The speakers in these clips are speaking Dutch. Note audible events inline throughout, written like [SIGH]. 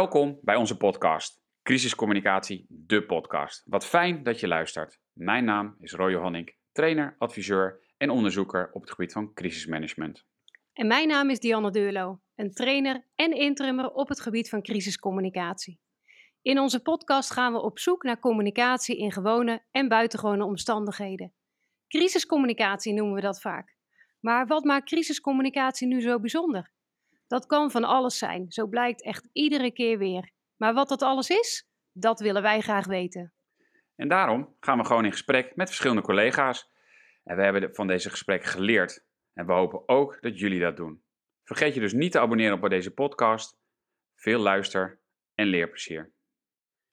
Welkom bij onze podcast, Crisiscommunicatie, de podcast. Wat fijn dat je luistert. Mijn naam is Roy Johannik, trainer, adviseur en onderzoeker op het gebied van crisismanagement. En mijn naam is Dianne Deurlo, een trainer en interimmer op het gebied van crisiscommunicatie. In onze podcast gaan we op zoek naar communicatie in gewone en buitengewone omstandigheden. Crisiscommunicatie noemen we dat vaak. Maar wat maakt crisiscommunicatie nu zo bijzonder? Dat kan van alles zijn, zo blijkt echt iedere keer weer. Maar wat dat alles is, dat willen wij graag weten. En daarom gaan we gewoon in gesprek met verschillende collega's. En we hebben van deze gesprekken geleerd. En we hopen ook dat jullie dat doen. Vergeet je dus niet te abonneren op deze podcast. Veel luister- en leerplezier.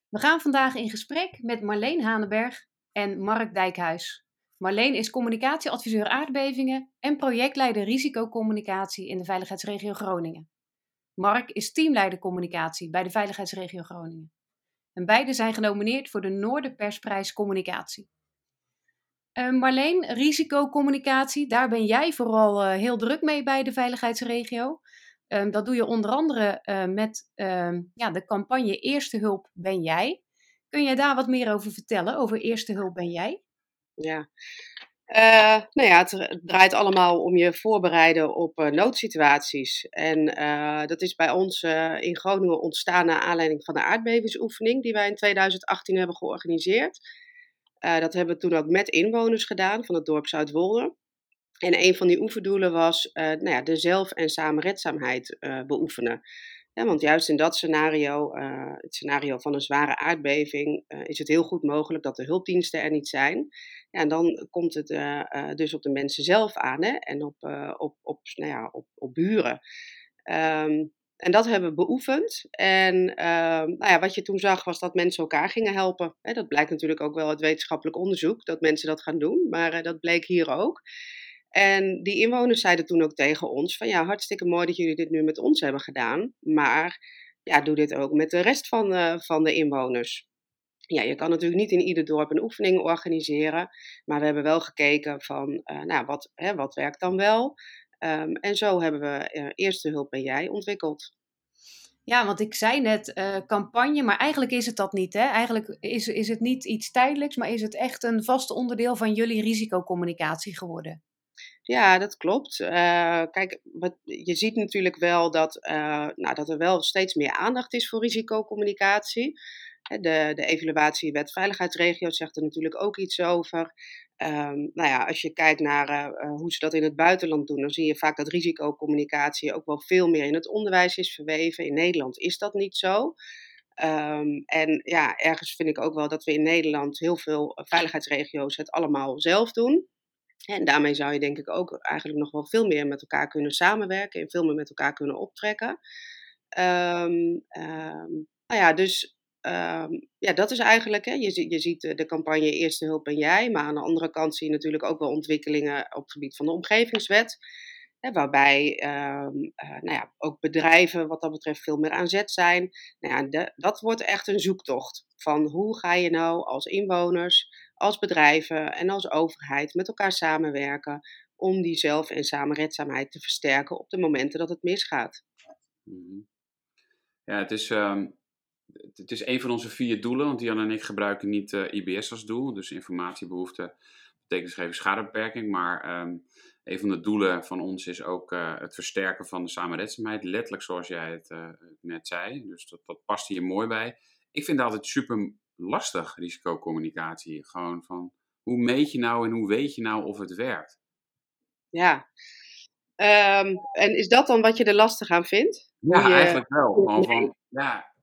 We gaan vandaag in gesprek met Marleen Hanenberg en Mark Dijkhuis. Marleen is communicatieadviseur aardbevingen en projectleider risicocommunicatie in de Veiligheidsregio Groningen. Mark is teamleider communicatie bij de Veiligheidsregio Groningen. En beide zijn genomineerd voor de Noorderpersprijs Communicatie. Uh, Marleen, risicocommunicatie, daar ben jij vooral uh, heel druk mee bij de Veiligheidsregio. Uh, dat doe je onder andere met ehm, ja, de campagne Eerste Hulp Ben Jij. Kun je daar wat meer over vertellen, over Eerste Hulp Ben Jij? Ja. Uh, nou ja, het draait allemaal om je voorbereiden op uh, noodsituaties. En uh, dat is bij ons in Groningen ontstaan naar aanleiding van de aardbevingsoefening die wij in 2018 hebben georganiseerd. dat hebben we toen ook met inwoners gedaan van het dorp Zuidwolde. En een van die oefendoelen was nou ja, de zelf- en samenredzaamheid beoefenen. Ja, want juist in dat scenario, uh, het scenario van een zware aardbeving, uh, is het heel goed mogelijk dat de hulpdiensten er niet zijn. Ja, en dan komt het uh, dus op de mensen zelf aan hè, en op, op, op, nou ja, op, op buren. Um, en dat hebben we beoefend. En ehm, nou ja, wat je toen zag was dat mensen elkaar gingen helpen. Hè, dat blijkt natuurlijk ook wel uit wetenschappelijk onderzoek, dat mensen dat gaan doen. Maar dat bleek hier ook. En die inwoners zeiden toen ook tegen ons: van ja, hartstikke mooi dat jullie dit nu met ons hebben gedaan, maar ja, doe dit ook met de rest van de, van de inwoners. Ja, je kan natuurlijk niet in ieder dorp een oefening organiseren, maar we hebben wel gekeken van, uh, nou, wat, hè, wat werkt dan wel? Um, en zo hebben we uh, Eerste Hulp bij Jij ontwikkeld. Ja, want ik zei net campagne, maar eigenlijk is het dat niet. Hè? Eigenlijk is, is het niet iets tijdelijks, maar is het echt een vast onderdeel van jullie risicocommunicatie geworden. Ja, dat klopt. Uh, kijk, wat, je ziet natuurlijk wel dat, uh, nou, dat er wel steeds meer aandacht is voor risicocommunicatie. De, de evaluatiewet veiligheidsregio zegt er natuurlijk ook iets over. Um, nou ja, als je kijkt naar uh, hoe ze dat in het buitenland doen, dan zie je vaak dat risicocommunicatie ook wel veel meer in het onderwijs is verweven. In Nederland is dat niet zo. Um, en ja, ergens vind ik ook wel dat we in Nederland heel veel veiligheidsregio's het allemaal zelf doen. En daarmee zou je denk ik ook eigenlijk nog wel veel meer met elkaar kunnen samenwerken en veel meer met elkaar kunnen optrekken. Um, um, nou ja, dus um, ja, dat is eigenlijk, hè, je, je ziet de campagne Eerste Hulp ben jij, maar aan de andere kant zie je natuurlijk ook wel ontwikkelingen op het gebied van de omgevingswet. Waarbij uh, nou ja, ook bedrijven wat dat betreft veel meer aan zet zijn. Nou ja, dat wordt echt een zoektocht van hoe ga je nou als inwoners als bedrijven en als overheid met elkaar samenwerken om die zelf- en samenredzaamheid te versterken op de momenten dat het misgaat. Mhm. Ja, het is, uh, het is een van onze vier doelen, want Jan en ik gebruiken niet uh, IBS als doel, dus informatiebehoefte, betekenisgeving, schadebeperking, maar um, een van de doelen van ons is ook uh, het versterken van de samenredzaamheid, letterlijk zoals jij het uh, net zei, dus dat, dat past hier mooi bij. Ik vind het altijd super lastig, risicocommunicatie. Gewoon van, hoe meet je nou en hoe weet je nou of het werkt? Ja. Um, en is dat dan wat je er lastig aan vindt? Ja, je... eigenlijk wel. Gewoon van, ja,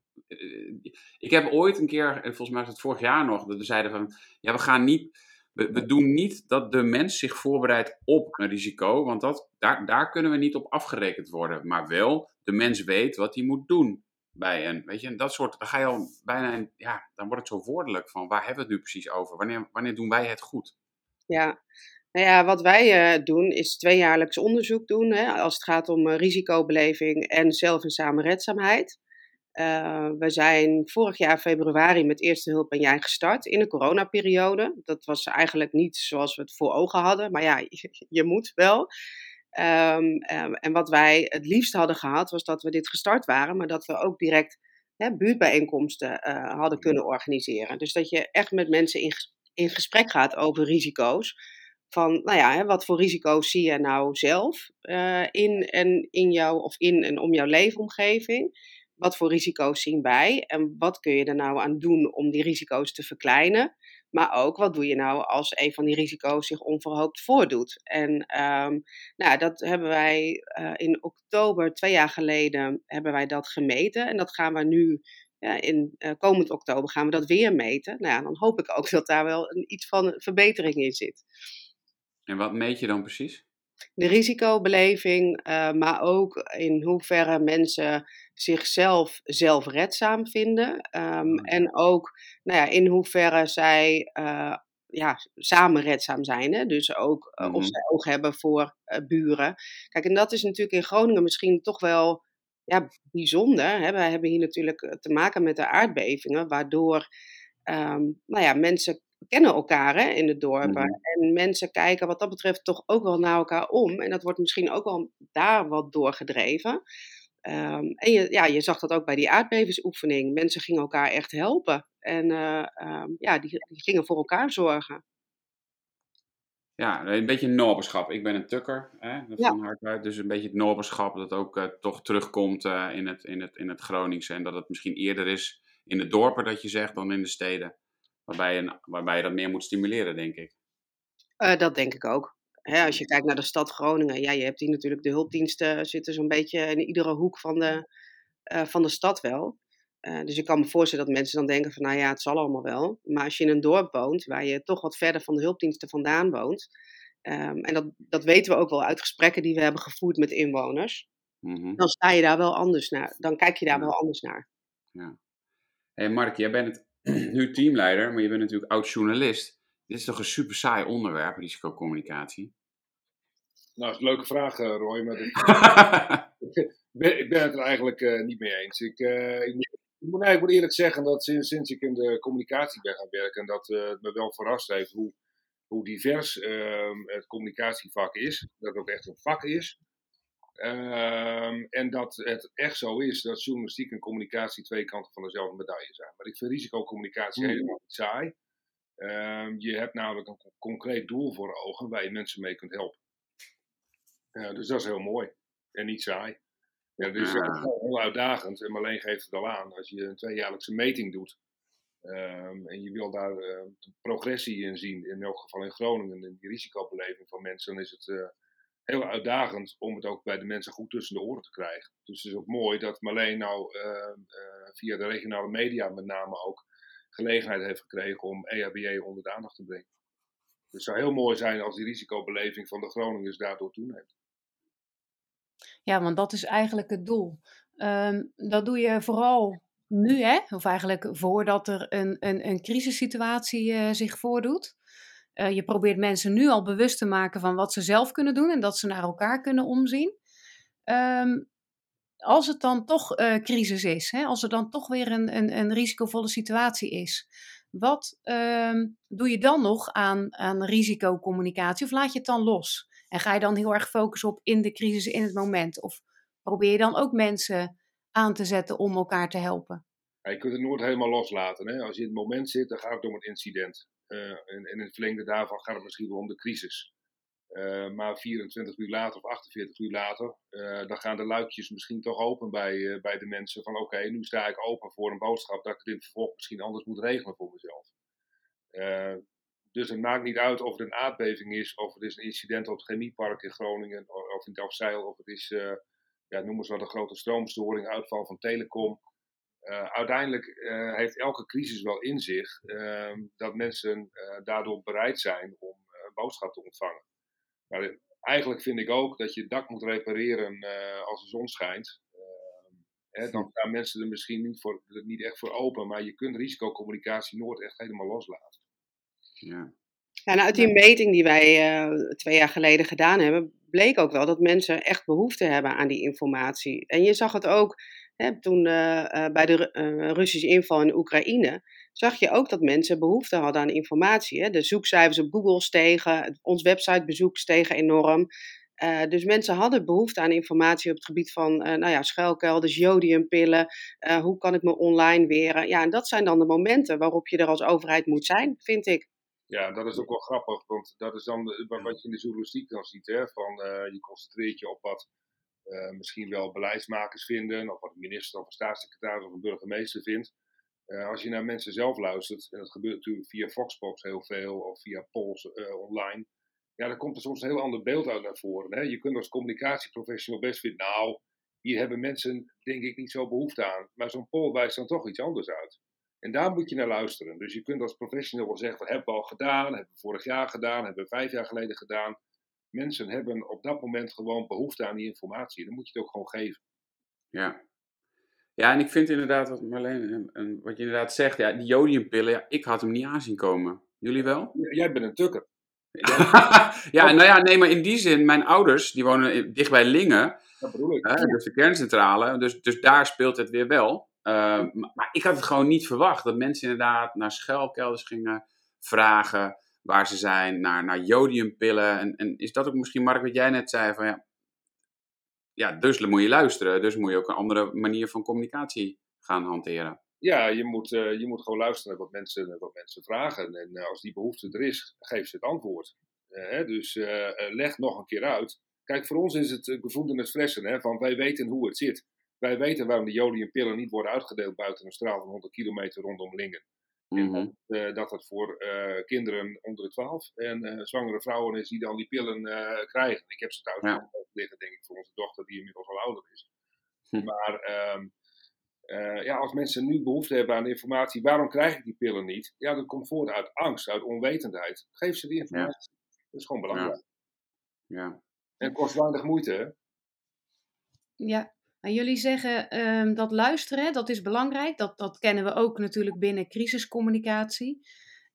ik heb ooit een keer, volgens mij was het vorig jaar nog, dat we zeiden van, ja, we gaan niet, we, we doen niet dat de mens zich voorbereidt op een risico, want dat, daar, daar kunnen we niet op afgerekend worden. Maar wel, de mens weet wat hij moet doen bij een, weet je, en dat soort, dan ga je al bijna, ja, dan wordt het zo woordelijk van, waar hebben we het nu precies over? Wanneer, wanneer doen wij het goed? Ja, nou ja, wat wij uh, doen is tweejaarlijks onderzoek doen, hè, als het gaat om uh, risicobeleving en zelf- en samenredzaamheid. Uh, we zijn vorig jaar februari met Eerste Hulp en Jij gestart in de coronaperiode. Dat was eigenlijk niet zoals we het voor ogen hadden, maar ja, je, [LAUGHS] je moet wel. Um, um, en wat wij het liefst hadden gehad, was dat we dit gestart waren, maar dat we ook direct hè, buurtbijeenkomsten hadden kunnen organiseren. Dus dat je echt met mensen in, in gesprek gaat over risico's van, nou ja, hè, wat voor risico's zie je nou zelf in en in jou of in en om jouw leefomgeving? Wat voor risico's zien wij en wat kun je er nou aan doen om die risico's te verkleinen? Maar ook, wat doe je nou als een van die risico's zich onverhoopt voordoet? En um, nou, dat hebben wij uh, in oktober, twee jaar geleden, hebben wij dat gemeten. En dat gaan we nu, ja, in uh, komend oktober gaan we dat weer meten. Nou ja, dan hoop ik ook [LAUGHS] dat daar wel een, iets van verbetering in zit. En wat meet je dan precies? De risicobeleving, uh, maar ook in hoeverre mensen zichzelf zelfredzaam vinden. Um, en ook nou ja, in hoeverre zij uh, ja, samen redzaam zijn. Hè? Dus ook uh, mm-hmm. of zij oog hebben voor buren. Kijk, en dat is natuurlijk in Groningen misschien toch wel ja, bijzonder. Hè? Wij hebben hier natuurlijk te maken met de aardbevingen, waardoor um, nou ja, mensen kennen elkaar hè, in de dorpen. Mm-hmm. En mensen kijken wat dat betreft toch ook wel naar elkaar om. En dat wordt misschien ook wel daar wat doorgedreven. Um, en je, ja, je zag dat ook bij die aardbevingsoefening. Mensen gingen elkaar echt helpen. En uh, um, ja, die, die, gingen voor elkaar zorgen. Ja, een beetje norberschap. Ik ben een tukker hè, van ja. Dus een beetje het norberschap dat ook uh, toch terugkomt uh, in, het, in, het, in het Groningse. En dat het misschien eerder is in de dorpen dat je zegt dan in de steden. Waarbij je, waarbij je dat meer moet stimuleren, denk ik. dat denk ik ook. Hè, als je kijkt naar de stad Groningen, ja, je hebt hier natuurlijk de hulpdiensten zitten zo'n beetje in iedere hoek van de, uh, van de stad wel. Uh, dus ik kan me voorstellen dat mensen dan denken van, nou ja, het zal allemaal wel. Maar als je in een dorp woont, waar je toch wat verder van de hulpdiensten vandaan woont, um, en dat, dat weten we ook wel uit gesprekken die we hebben gevoerd met inwoners, mm-hmm. dan sta je daar wel anders naar. Dan kijk je daar ja. wel anders naar. Ja. Hey Mark, jij bent nu teamleider, maar je bent natuurlijk oud-journalist. Dit is toch een super saai onderwerp, risicocommunicatie? Nou, dat is een leuke vraag, eh, Roy. Maar ik, ben, [LAUGHS] [LAUGHS] ik ben het er eigenlijk uh, niet mee eens. Ik, uh, ik, moet, ik, eerlijk zeggen dat sinds, sinds, ik in de communicatie ben gaan werken, dat uh, het me wel verrast heeft hoe, hoe divers ehm, het communicatievak is. Dat het ook echt een vak is. Um, en dat het echt zo is dat journalistiek en communicatie twee kanten van dezelfde medaille zijn. Maar ik vind risicocommunicatie mm. helemaal niet saai. Um, je hebt namelijk een concreet doel voor ogen waar je mensen mee kunt helpen. Dus dat is heel mooi en niet saai. Ja, dus ja. het is heel uitdagend en Marleen geeft het al aan. Als je een tweejaarlijkse meting doet um, en je wil daar uh, progressie in zien, in elk geval in Groningen, in die risicobeleving van mensen, dan is het uh, heel uitdagend om het ook bij de mensen goed tussen de oren te krijgen. Dus het is ook mooi dat Marleen nou uh, via de regionale media met name ook gelegenheid heeft gekregen om EHBE onder de aandacht te brengen. Dus het zou heel mooi zijn als die risicobeleving van de Groningers daardoor toeneemt. Ja, want dat is eigenlijk het doel. Um, dat doe je vooral nu, hè? of eigenlijk voordat er een, een, een crisissituatie uh, zich voordoet. Uh, je probeert mensen nu al bewust te maken van wat ze zelf kunnen doen en dat ze naar elkaar kunnen omzien. Um, als het dan toch uh, crisis is, hè, als er dan toch weer een, een, een risicovolle situatie is, wat uh, doe je dan nog aan, aan risicocommunicatie of laat je het dan los? En ga je dan heel erg focussen op in de crisis, in het moment? Of probeer je dan ook mensen aan te zetten om elkaar te helpen? Ja, je kunt het nooit helemaal loslaten. Hè? Als je in het moment zit, dan gaat het om het incident. Uh, en, in het verlengde daarvan gaat het misschien wel om de crisis. Uh, maar 24 uur later of 48 uur later, uh, dan gaan de luikjes misschien toch open bij, uh, bij de mensen. Van oké, nu sta ik open voor een boodschap dat ik het vervolg misschien anders moet regelen voor mezelf. dus het maakt niet uit of het een aardbeving is, of het is een incident op het chemiepark in Groningen, of in Delfzijl, of het is, ja, noem eens wat, een grote stroomstoring, uitval van telecom. Uiteindelijk heeft elke crisis wel in zich ehm, dat mensen daardoor bereid zijn om een boodschap te ontvangen. Maar eigenlijk vind ik ook dat je het dak moet repareren uh, als de zon schijnt. Uh, hè, dan staan mensen er misschien niet, voor, niet echt voor open, maar je kunt risicocommunicatie nooit echt helemaal loslaten. Ja. Ja, nou, uit die meting die wij uh, twee jaar geleden gedaan hebben, bleek ook wel dat mensen echt behoefte hebben aan die informatie. En je zag het ook hè, toen uh, bij de Russische inval in Oekraïne zag je ook dat mensen behoefte hadden aan informatie. Hè? De zoekcijfers op Google stegen, ons websitebezoek stegen enorm. Uh, dus mensen hadden behoefte aan informatie op het gebied van nou ja, schuilkelders, jodiumpillen. Hoe kan ik me online weren? Ja, en dat zijn dan de momenten waarop je er als overheid moet zijn, vind ik. Ja, dat is ook wel grappig, want dat is dan wat je in de journalistiek dan ziet. Hè? Van, je concentreert je op wat misschien wel beleidsmakers vinden, of wat een minister of een staatssecretaris of een burgemeester vindt. als je naar mensen zelf luistert, en dat gebeurt natuurlijk via Foxbox heel veel, of via polls online ja, dan komt er soms een heel ander beeld uit naar voren. Hè? Je kunt als communicatieprofessional best vinden, nou, hier hebben mensen denk ik niet zo behoefte aan. Maar zo'n poll wijst dan toch iets anders uit. En daar moet je naar luisteren. Dus je kunt als professional wel zeggen, hebben we al gedaan, hebben we vorig jaar gedaan, hebben we vijf jaar geleden gedaan. Mensen hebben op dat moment gewoon behoefte aan die informatie. Dan moet je het ook gewoon geven. Ja. Ja, en ik vind inderdaad, wat Marleen, en, wat je inderdaad zegt, ja, die jodiumpillen, ja, ik had hem niet aanzien komen. Jullie wel? Jij bent een tukker. [LAUGHS] ja, nou ja, nee, maar in die zin, mijn ouders, die wonen dicht bij Lingen. Dat bedoel ik. Hè, dus de kerncentrale. Dus, dus daar speelt het weer wel. Uh, maar, ik had het gewoon niet verwacht. Dat mensen inderdaad naar schuilkelders gingen vragen waar ze zijn. Naar, naar jodiumpillen. En, en is dat ook misschien, Mark, wat jij net zei? Van, ja, ja, dus moet je luisteren. Dus moet je ook een andere manier van communicatie gaan hanteren. Ja, je moet, uh, je moet gewoon luisteren naar wat mensen, wat mensen vragen. En uh, als die behoefte er is, geef ze het antwoord. Hè? Dus leg nog een keer uit. Kijk, voor ons is het gevoelens fressen, hè, van wij weten hoe het zit. Wij weten waarom de jodiumpillen niet worden uitgedeeld buiten een straal van 100 kilometer rondom Lingen. Mm -hmm. En dat het voor kinderen onder de 12 en zwangere vrouwen is die dan die pillen krijgen. Ik heb ze thuis ja. liggen, denk ik, voor onze dochter die inmiddels al ouder is. Hm. Maar ehm, uh, ja, als mensen nu behoefte hebben aan informatie, waarom krijg ik die pillen niet? Ja, dat komt voort uit angst, uit onwetendheid. Geef ze die informatie. Dat is gewoon belangrijk. Ja. ja. En het kost weinig moeite, hè? Ja, jullie zeggen um, dat luisteren, dat is belangrijk. Dat, dat kennen we ook natuurlijk binnen crisiscommunicatie.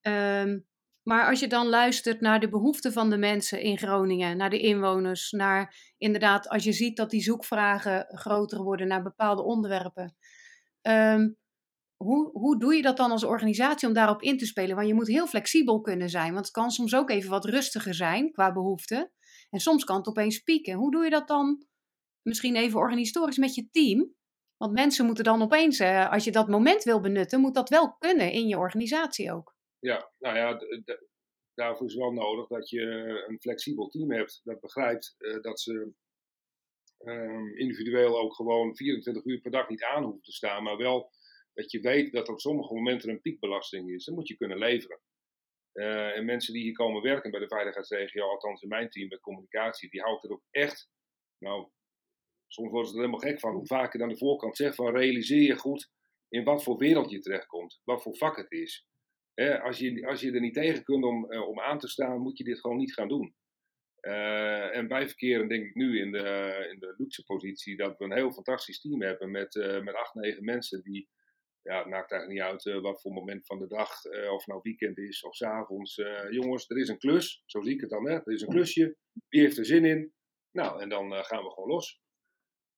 Um, maar als je dan luistert naar de behoeften van de mensen in Groningen, naar de inwoners, naar inderdaad, als je ziet dat die zoekvragen groter worden naar bepaalde onderwerpen, Um, hoe, hoe doe je dat dan als organisatie om daarop in te spelen? Want je moet heel flexibel kunnen zijn, want het kan soms ook even wat rustiger zijn qua behoeften. En soms kan het opeens pieken. Hoe doe je dat dan misschien even organisatorisch met je team? Want mensen moeten dan opeens, uh, als je dat moment wil benutten, moet dat wel kunnen in je organisatie ook. Ja, nou ja, daarvoor is wel nodig dat je een flexibel team hebt dat begrijpt uh, dat ze um, individueel ook gewoon 24 uur per dag niet aan hoeft te staan, maar wel dat je weet dat er op sommige momenten een piekbelasting is. Dan moet je kunnen leveren. Uh, en mensen die hier komen werken bij de veiligheidsregio, althans in mijn team bij communicatie, die houdt er ook echt, nou, soms worden ze er helemaal gek van, hoe vaak ik aan de voorkant zeg van realiseer je goed in wat voor wereld je terechtkomt, wat voor vak het is. als, je, als je er niet tegen kunt om, uh, om aan te staan, moet je dit gewoon niet gaan doen. Uh, en wij verkeren denk ik nu in de, in de luxe positie dat we een heel fantastisch team hebben met, uh, met acht, negen mensen die, ja, het maakt eigenlijk niet uit wat voor moment van de dag, of nou weekend is of s avonds. jongens, er is een klus, zo zie ik het dan, hè? er is een klusje, wie heeft er zin in? Nou, en dan gaan we gewoon los.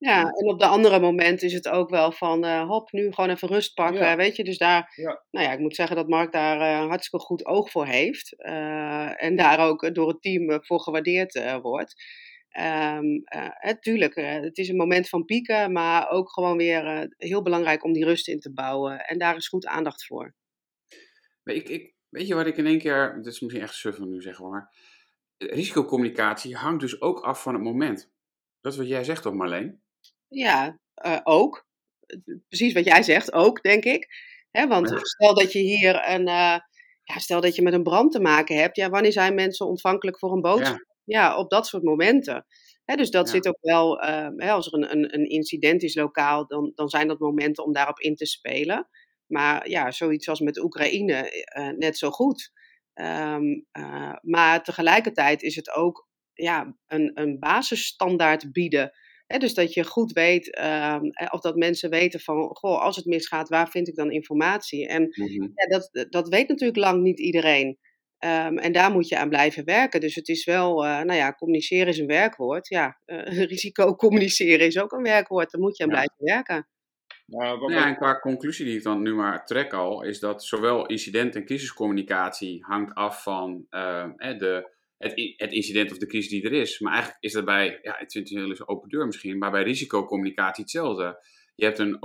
Ja, en op de andere momenten is het ook wel van, uh, hop, nu gewoon even rust pakken, weet je. Dus daar, ja. nou ja, ik moet zeggen dat Mark daar uh, hartstikke goed oog voor heeft. Uh, en daar ook door het team voor gewaardeerd wordt. Um, tuurlijk, het is een moment van pieken, maar ook gewoon weer heel belangrijk om die rust in te bouwen. En daar is goed aandacht voor. Ik, ik, weet je wat ik in één keer, dit is misschien echt suf nu zeggen, maar risicocommunicatie hangt dus ook af van het moment. Dat is wat jij zegt toch Marleen? Ja, uh, ook. Precies wat jij zegt, ook, denk ik. Hè, want stel dat je hier een. Uh, ja, stel dat je met een brand te maken hebt. Ja, wanneer zijn mensen ontvankelijk voor een boodschap? Ja, ja op dat soort momenten. Hè, dus dat ja. zit ook wel. Uh, hè, als er een, een, een incident is lokaal, dan, dan zijn dat momenten om daarop in te spelen. Maar ja, zoiets als met Oekraïne, net zo goed. Um, maar tegelijkertijd is het ook ja, een, een basisstandaard bieden dus dat je goed weet, ehm, of dat mensen weten van, goh, als het misgaat, waar vind ik dan informatie? En Mhm. ja, dat, dat weet natuurlijk lang niet iedereen. Ehm, en daar moet je aan blijven werken. Dus het is wel, eh, nou ja, communiceren is een werkwoord. Ja, eh, [LAUGHS] risico communiceren is ook een werkwoord. Daar moet je aan Ja. blijven werken. Nou, wat Ja, en qua conclusie die ik dan nu maar trek al, is dat zowel incident- en crisiscommunicatie hangt af van eh, hè, de, het, het, incident of de crisis die er is. Maar eigenlijk is dat bij, ja, het is een hele open deur misschien, maar bij risicocommunicatie hetzelfde. Je hebt een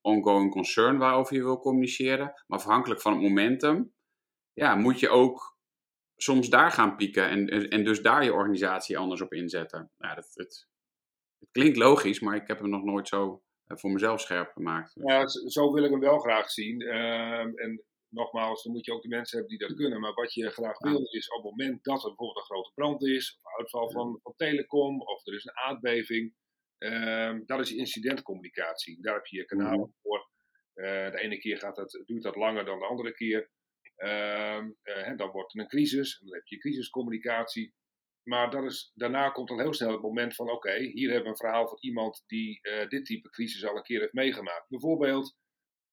ongoing concern waarover je wil communiceren, maar afhankelijk van het momentum, ja, moet je ook soms daar gaan pieken en, en dus daar je organisatie anders op inzetten. Ja, dat, het, het klinkt logisch, maar ik heb hem nog nooit zo eh, voor mezelf scherp gemaakt. Ja, zo wil ik hem wel graag zien. Ehm, en nogmaals, dan moet je ook de mensen hebben die dat kunnen. Maar wat je graag wil is op het moment dat er bijvoorbeeld een grote brand is, of uitval van, van telecom, of er is een aardbeving, um, dat is incidentcommunicatie. Daar heb je je kanalen voor. Uh, de ene keer gaat dat, duurt dat langer dan de andere keer. Uh, uh, dan wordt er een crisis, en dan heb je crisiscommunicatie. Maar dat is, daarna komt dan heel snel het moment van: oké, hier hebben we een verhaal van iemand die uh, dit type crisis al een keer heeft meegemaakt. Bijvoorbeeld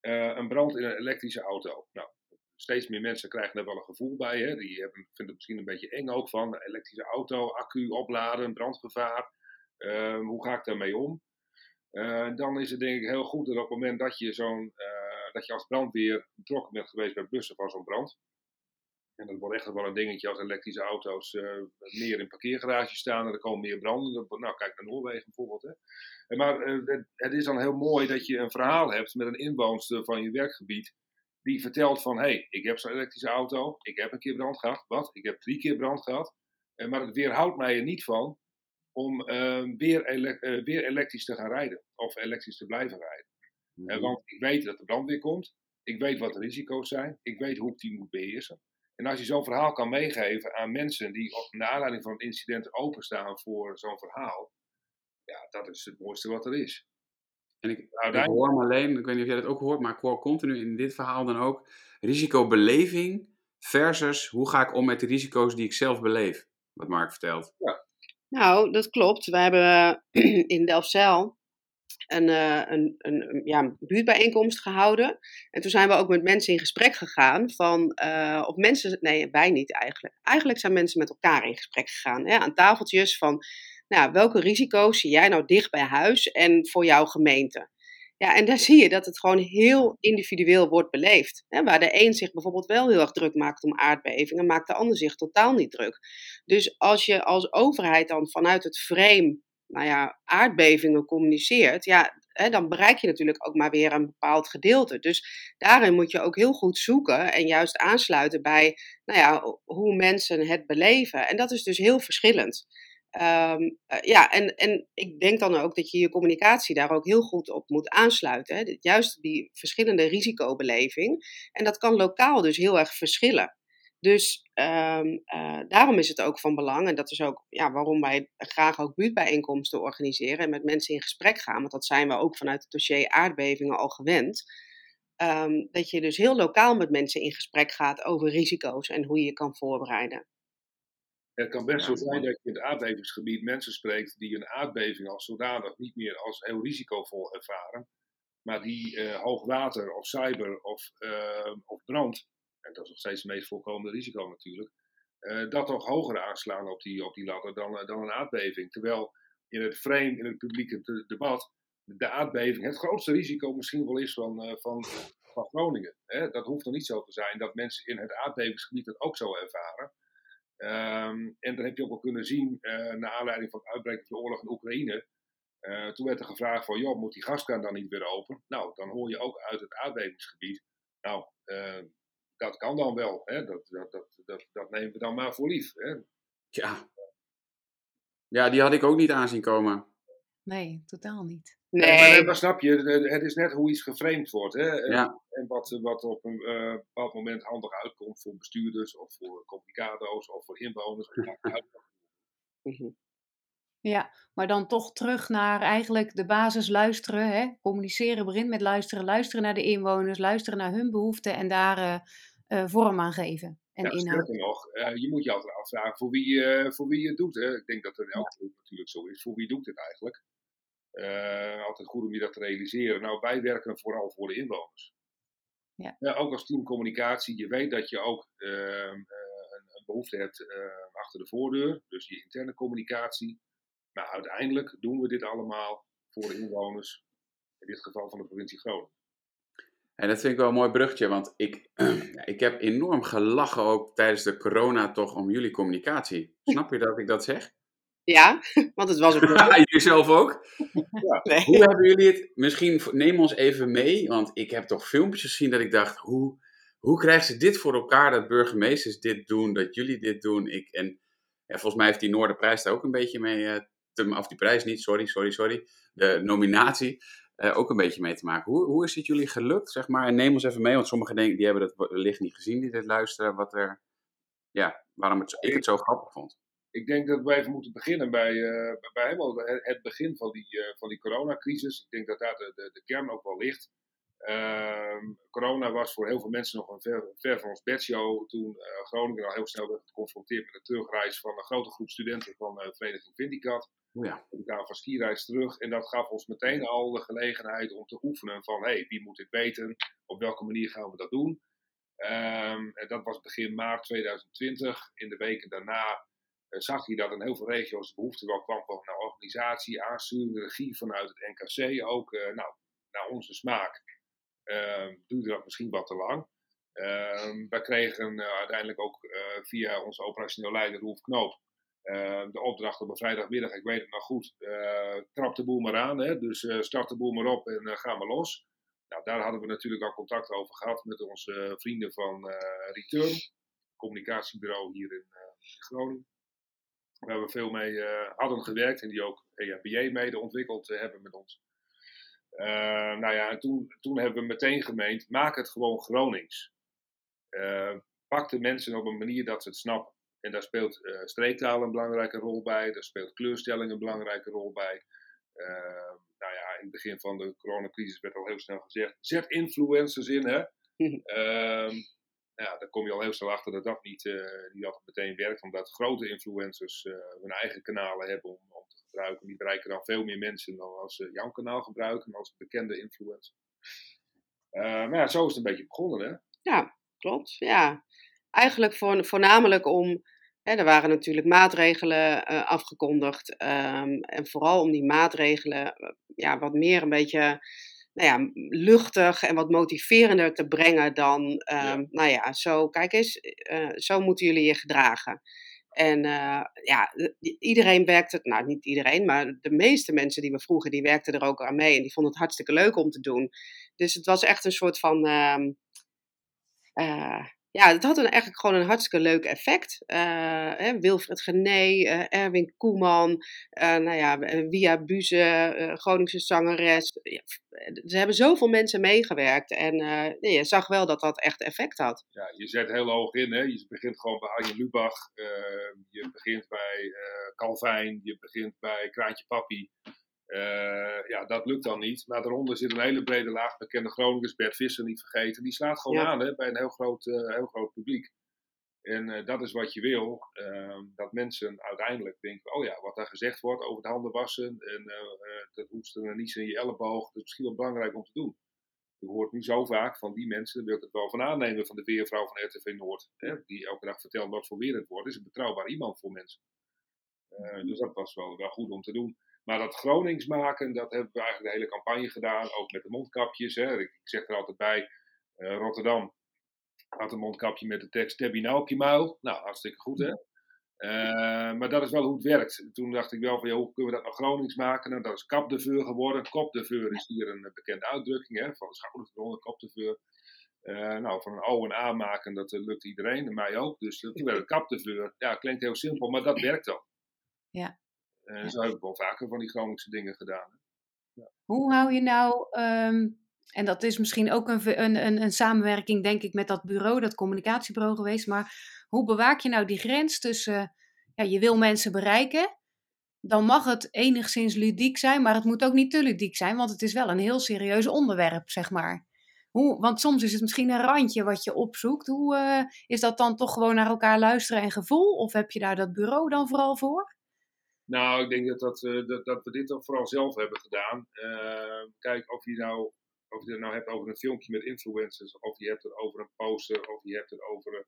een brand in een elektrische auto. Nou, steeds meer mensen krijgen er wel een gevoel bij. Hè? Die hebben, vinden het misschien een beetje eng ook van elektrische auto, accu opladen, brandgevaar. Ehm, hoe ga ik daarmee om? Uh, dan is het denk ik heel goed dat op het moment dat je, zo'n, uh, dat je als brandweer betrokken bent geweest bij bussen van zo'n brand. En dat wordt echt wel een dingetje als elektrische auto's uh, meer in parkeergarages staan en er komen meer branden. Nou, kijk naar Noorwegen bijvoorbeeld. Hè. Maar het, het, is dan heel mooi dat je een verhaal hebt met een inwoonster van je werkgebied. Die vertelt van, hé, hey, ik heb zo'n elektrische auto, ik heb een keer brand gehad. Wat? Ik heb drie keer brand gehad. maar het weerhoudt mij er niet van om uh, weer, ele weer, elektrisch te gaan rijden. Of elektrisch te blijven rijden. Mm -hmm. want ik weet dat de brandweer komt. Ik weet wat de risico's zijn. Ik weet hoe ik die moet beheersen. En als je zo'n verhaal kan meegeven aan mensen die op, naar aanleiding van het incident openstaan voor zo'n verhaal. Ja, dat is het mooiste wat er is. En ik, nou, ik hoor maar alleen, ik weet niet of jij dat ook hoort, maar ik hoor continu in dit verhaal dan ook risicobeleving versus hoe ga ik om met de risico's die ik zelf beleef. Wat Mark vertelt. Ja, nou, dat klopt. We hebben [CLEARS THROAT] in Delfzijl een, uh, een, een, ja, buurtbijeenkomst gehouden. En toen zijn we ook met mensen in gesprek gegaan van, uh, of mensen, nee, wij niet eigenlijk. Eigenlijk zijn mensen met elkaar in gesprek gegaan, hè, aan tafeltjes van, nou, welke risico's zie jij nou dicht bij huis en voor jouw gemeente? Ja, en daar [LAUGHS] zie je dat het gewoon heel individueel wordt beleefd. Waar de een zich bijvoorbeeld wel heel erg druk maakt om aardbevingen, maakt de ander zich totaal niet druk. Dus als je als overheid dan vanuit het frame, nou ja, aardbevingen communiceert, ja, hè, dan bereik je natuurlijk ook maar weer een bepaald gedeelte. Dus daarin moet je ook heel goed zoeken en juist aansluiten bij, nou ja, hoe mensen het beleven. En dat is dus heel verschillend. Um, uh, ja, en, en ik denk dan ook dat je je communicatie daar ook heel goed op moet aansluiten. Hè? Juist die verschillende risicobeleving. En dat kan lokaal dus heel erg verschillen. Dus um, uh, daarom is het ook van belang, en dat is ook ja, waarom wij graag ook buurtbijeenkomsten organiseren en met mensen in gesprek gaan, want dat zijn we ook vanuit het dossier aardbevingen al gewend. Um, dat je dus heel lokaal met mensen in gesprek gaat over risico's en hoe je je kan voorbereiden. Het kan best zo zijn dat je in het aardbevingsgebied mensen spreekt die een aardbeving als zodanig niet meer als heel risicovol ervaren, maar die uh, hoogwater of cyber of, uh, of brand, en dat is nog steeds het meest voorkomende risico natuurlijk, uh, dat toch hoger aanslaan op die, op die ladder dan, dan een aardbeving. Terwijl in het frame, in het publieke debat, de aardbeving het grootste risico misschien wel is van, van, van Groningen. Hè? Dat hoeft nog niet zo te zijn dat mensen in het aardbevingsgebied het ook zo ervaren. Um, en dan heb je ook wel kunnen zien, naar aanleiding van het uitbreken van de oorlog in Oekraïne. Toen werd er gevraagd van, joh, moet die gaskraan dan niet weer open? Nou, dan hoor je ook uit het aardbevingsgebied. Nou, uh, dat kan dan wel. Hè? Dat, dat, dat, dat, dat nemen we dan maar voor lief. Hè? Ja. Ja, die had ik ook niet aanzien komen. Nee, totaal niet. Nee. Maar, maar snap je, het is net hoe iets geframed wordt. Hè? En, Ja. en wat, wat op een uh, bepaald moment handig uitkomt voor bestuurders of voor communicado's of voor inwoners. [LAUGHS] Mhm. Ja, maar dan toch terug naar eigenlijk de basis luisteren. Hè? Communiceren begint met luisteren. Luisteren naar de inwoners, luisteren naar hun behoeften en daar uh, uh, vorm aan geven. En ja, inhoud. nog, uh, je moet je altijd afvragen voor wie, uh, voor wie je het doet. Hè? Ik denk dat er in elk geval natuurlijk zo is. Voor wie doet het eigenlijk? Altijd goed om je dat te realiseren. Nou, wij werken vooral voor de inwoners. Ja. Ja, ook als team communicatie. Je weet dat je ook uh, een, een, behoefte hebt achter de voordeur. Dus je interne communicatie. Maar uiteindelijk doen we dit allemaal voor de inwoners. In dit geval van de provincie Groningen. En dat vind ik wel een mooi bruggetje, want ik, [CLEARS THROAT] ik heb enorm gelachen ook tijdens de corona toch om jullie communicatie. Snap je dat ik dat zeg? Ja, [LAUGHS] want het was ook... jullie zelf ook? Ja. [LAUGHS] Nee. Hoe hebben jullie het? Misschien neem ons even mee, want ik heb toch filmpjes gezien dat ik dacht, hoe, hoe krijgen ze dit voor elkaar, dat burgemeesters dit doen, dat jullie dit doen? Ik, en ja, volgens mij heeft die Noorderprijs daar ook een beetje mee, uh, te, of die prijs niet, sorry, sorry, sorry, de nominatie uh, ook een beetje mee te maken. Hoe, hoe is het jullie gelukt, zeg maar? En neem ons even mee, want sommigen denken, die hebben dat wellicht niet gezien, die dit luisteren, wat er, ja, waarom het, ik het zo grappig vond. Ik denk dat we even moeten beginnen bij, uh, bij helemaal het begin van die, uh, van die coronacrisis. Ik denk dat daar de, de, de kern ook wel ligt. Uh, corona was voor heel veel mensen nog een ver, ver van ons bedshow. Toen uh, Groningen al heel snel werd geconfronteerd met de terugreis van een grote groep studenten van de Vereniging Vindicat. Ja. We kwamen van skireis terug en dat gaf ons meteen al de gelegenheid om te oefenen van hey, wie moet dit weten? Op welke manier gaan we dat doen? Um, en dat was begin maart 2020. In de weken daarna uh, zag je dat in heel veel regio's de behoefte wel kwam van een organisatie, aansturing, regie vanuit het NKC ook. Uh, nou, naar onze smaak uh, duurde dat misschien wat te lang. Uh, wij kregen uh, uiteindelijk ook via onze operationeel leider Roelf Knoop de opdracht op een vrijdagmiddag, ik weet het nog goed, trap de boel maar aan. Hè? Dus start de boel maar op en ga maar los. Nou, daar hadden we natuurlijk al contact over gehad met onze vrienden van Return, communicatiebureau hier in Groningen. Waar we veel mee hadden gewerkt en die ook EMBA mede ontwikkeld hebben met ons. Uh, nou ja, en toen, toen hebben we meteen gemeend, maak het gewoon Gronings. Uh, pak de mensen op een manier dat ze het snappen. En daar speelt uh, streektaal een belangrijke rol bij, daar speelt kleurstelling een belangrijke rol bij. nou ja, in het begin van de coronacrisis werd al heel snel gezegd, zet influencers in, hè. [LAUGHS] Ehm, ja, daar kom je al heel snel achter dat dat niet, niet altijd meteen werkt, omdat grote influencers hun eigen kanalen hebben om, om te gebruiken. Die bereiken dan veel meer mensen dan als ze jouw kanaal gebruiken, als bekende influencer. Uh, maar ja, zo is het een beetje begonnen, hè? Ja, klopt. Ja. Eigenlijk voor, voornamelijk om. Hè, er waren natuurlijk maatregelen uh, afgekondigd. Um, en vooral om die maatregelen ja, wat meer een beetje nou ja, luchtig en wat motiverender te brengen dan, um, ja. nou ja, zo, kijk eens, zo moeten jullie je gedragen. En uh, ja, iedereen werkte, nou niet iedereen, maar de meeste mensen die we vroegen, die werkten er ook aan mee. En die vonden het hartstikke leuk om te doen. Dus het was echt een soort van, uh, uh, ja, het had een, eigenlijk gewoon een hartstikke leuk effect. Uh, hè, Wilfred Gené, uh, Erwin Koeman, uh, nou ja, Via Buze, Groningse zangeres. Er hebben zoveel mensen meegewerkt en nee, je zag wel dat dat echt effect had. Ja, je zet heel hoog in, hè? je begint gewoon bij Arjen Lubach, je begint bij Calvijn, je begint bij Kraantje Papi. Uh, ja, dat lukt dan niet. Maar daaronder zit een hele brede laag bekende Groningers, Bert Visser niet vergeten. Die slaat gewoon ja. aan hè, bij een heel groot, uh, heel groot publiek. En uh, dat is wat je wil. Ehm, dat mensen uiteindelijk denken, oh ja, wat daar gezegd wordt over het handen wassen. En dat hoesten en niezen in je elleboog. Dat is misschien wel belangrijk om te doen. Je hoort nu zo vaak van die mensen, daar wil ik het wel van aannemen, van de weervrouw van RTV Noord. Hè, die elke dag vertelt wat voor weer het wordt. is een betrouwbaar iemand voor mensen. dus dat was wel, wel goed om te doen. Maar dat Gronings maken, dat hebben we eigenlijk de hele campagne gedaan. Ook met de mondkapjes. Hè. Ik, zeg er altijd bij, uh, Rotterdam had een mondkapje met de tekst Debbie nou op je muil. Nou, hartstikke goed hè. Uh, maar dat is wel hoe het werkt. Toen dacht ik wel van, ja, hoe kunnen we dat nou Gronings maken? Nou, dat is kap de veur geworden. Kop de veur is hier een bekende uitdrukking, hè, van de schouders kop de veur. Nou, van een O en A maken, dat lukt iedereen, en mij ook. Dus toen werd het kap de veur. Ja, klinkt heel simpel, maar dat werkt dan. Ja. En zo heb ik wel vaker van die Groningse dingen gedaan. Ja. Hoe hou je nou, um, en dat is misschien ook een, een, een, een, samenwerking, denk ik, met dat bureau, dat communicatiebureau geweest, maar hoe bewaak je nou die grens tussen, ja, je wil mensen bereiken, dan mag het enigszins ludiek zijn, maar het moet ook niet te ludiek zijn, want het is wel een heel serieus onderwerp, zeg maar. Hoe, want soms is het misschien een randje wat je opzoekt. Hoe uh, is dat dan toch gewoon naar elkaar luisteren en gevoel? Of heb je daar dat bureau dan vooral voor? Nou, ik denk dat, dat, uh, dat, dat we dit ook vooral zelf hebben gedaan. Uh, kijk, of je, nou, of je het nou hebt over een filmpje met influencers, of je hebt het over een poster, of je hebt het over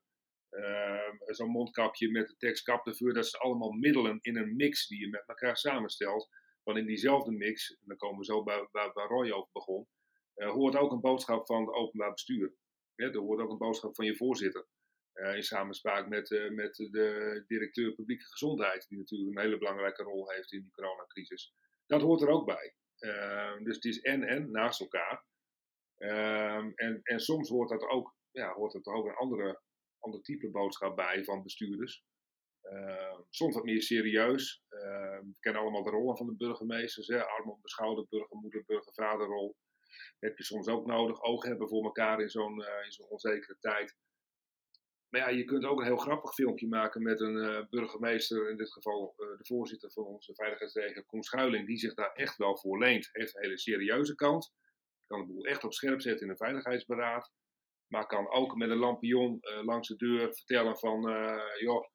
uh, zo'n mondkapje met de tekst kap. Dat zijn allemaal middelen in een mix die je met elkaar samenstelt. Want in diezelfde mix, en dan komen we zo bij, Roy over begon, hoort ook een boodschap van het openbaar bestuur. er hoort ook een boodschap van je voorzitter. In samenspraak met, met de directeur publieke gezondheid, die natuurlijk een hele belangrijke rol heeft in die coronacrisis. Dat hoort er ook bij. dus het is en-en naast elkaar. Ehm, en, en soms hoort, dat ook, ja, hoort er ook een andere, ander type boodschap bij van bestuurders. Ehm, soms wat meer serieus. Ehm, we kennen allemaal de rollen van de burgemeesters. Hè? Arm op schouder, burgermoeder, burgervaderrol. Dat heb je soms ook nodig. Oog hebben voor elkaar in zo'n uh, zo'n onzekere tijd. Maar ja, je kunt ook een heel grappig filmpje maken met een uh, burgemeester, in dit geval uh, de voorzitter van onze veiligheidsregio, Koen Schuiling, die zich daar echt wel voor leent. Heeft een hele serieuze kant. Kan de boel echt op scherp zetten in een veiligheidsberaad. Maar kan ook met een lampion langs de deur vertellen van, joh,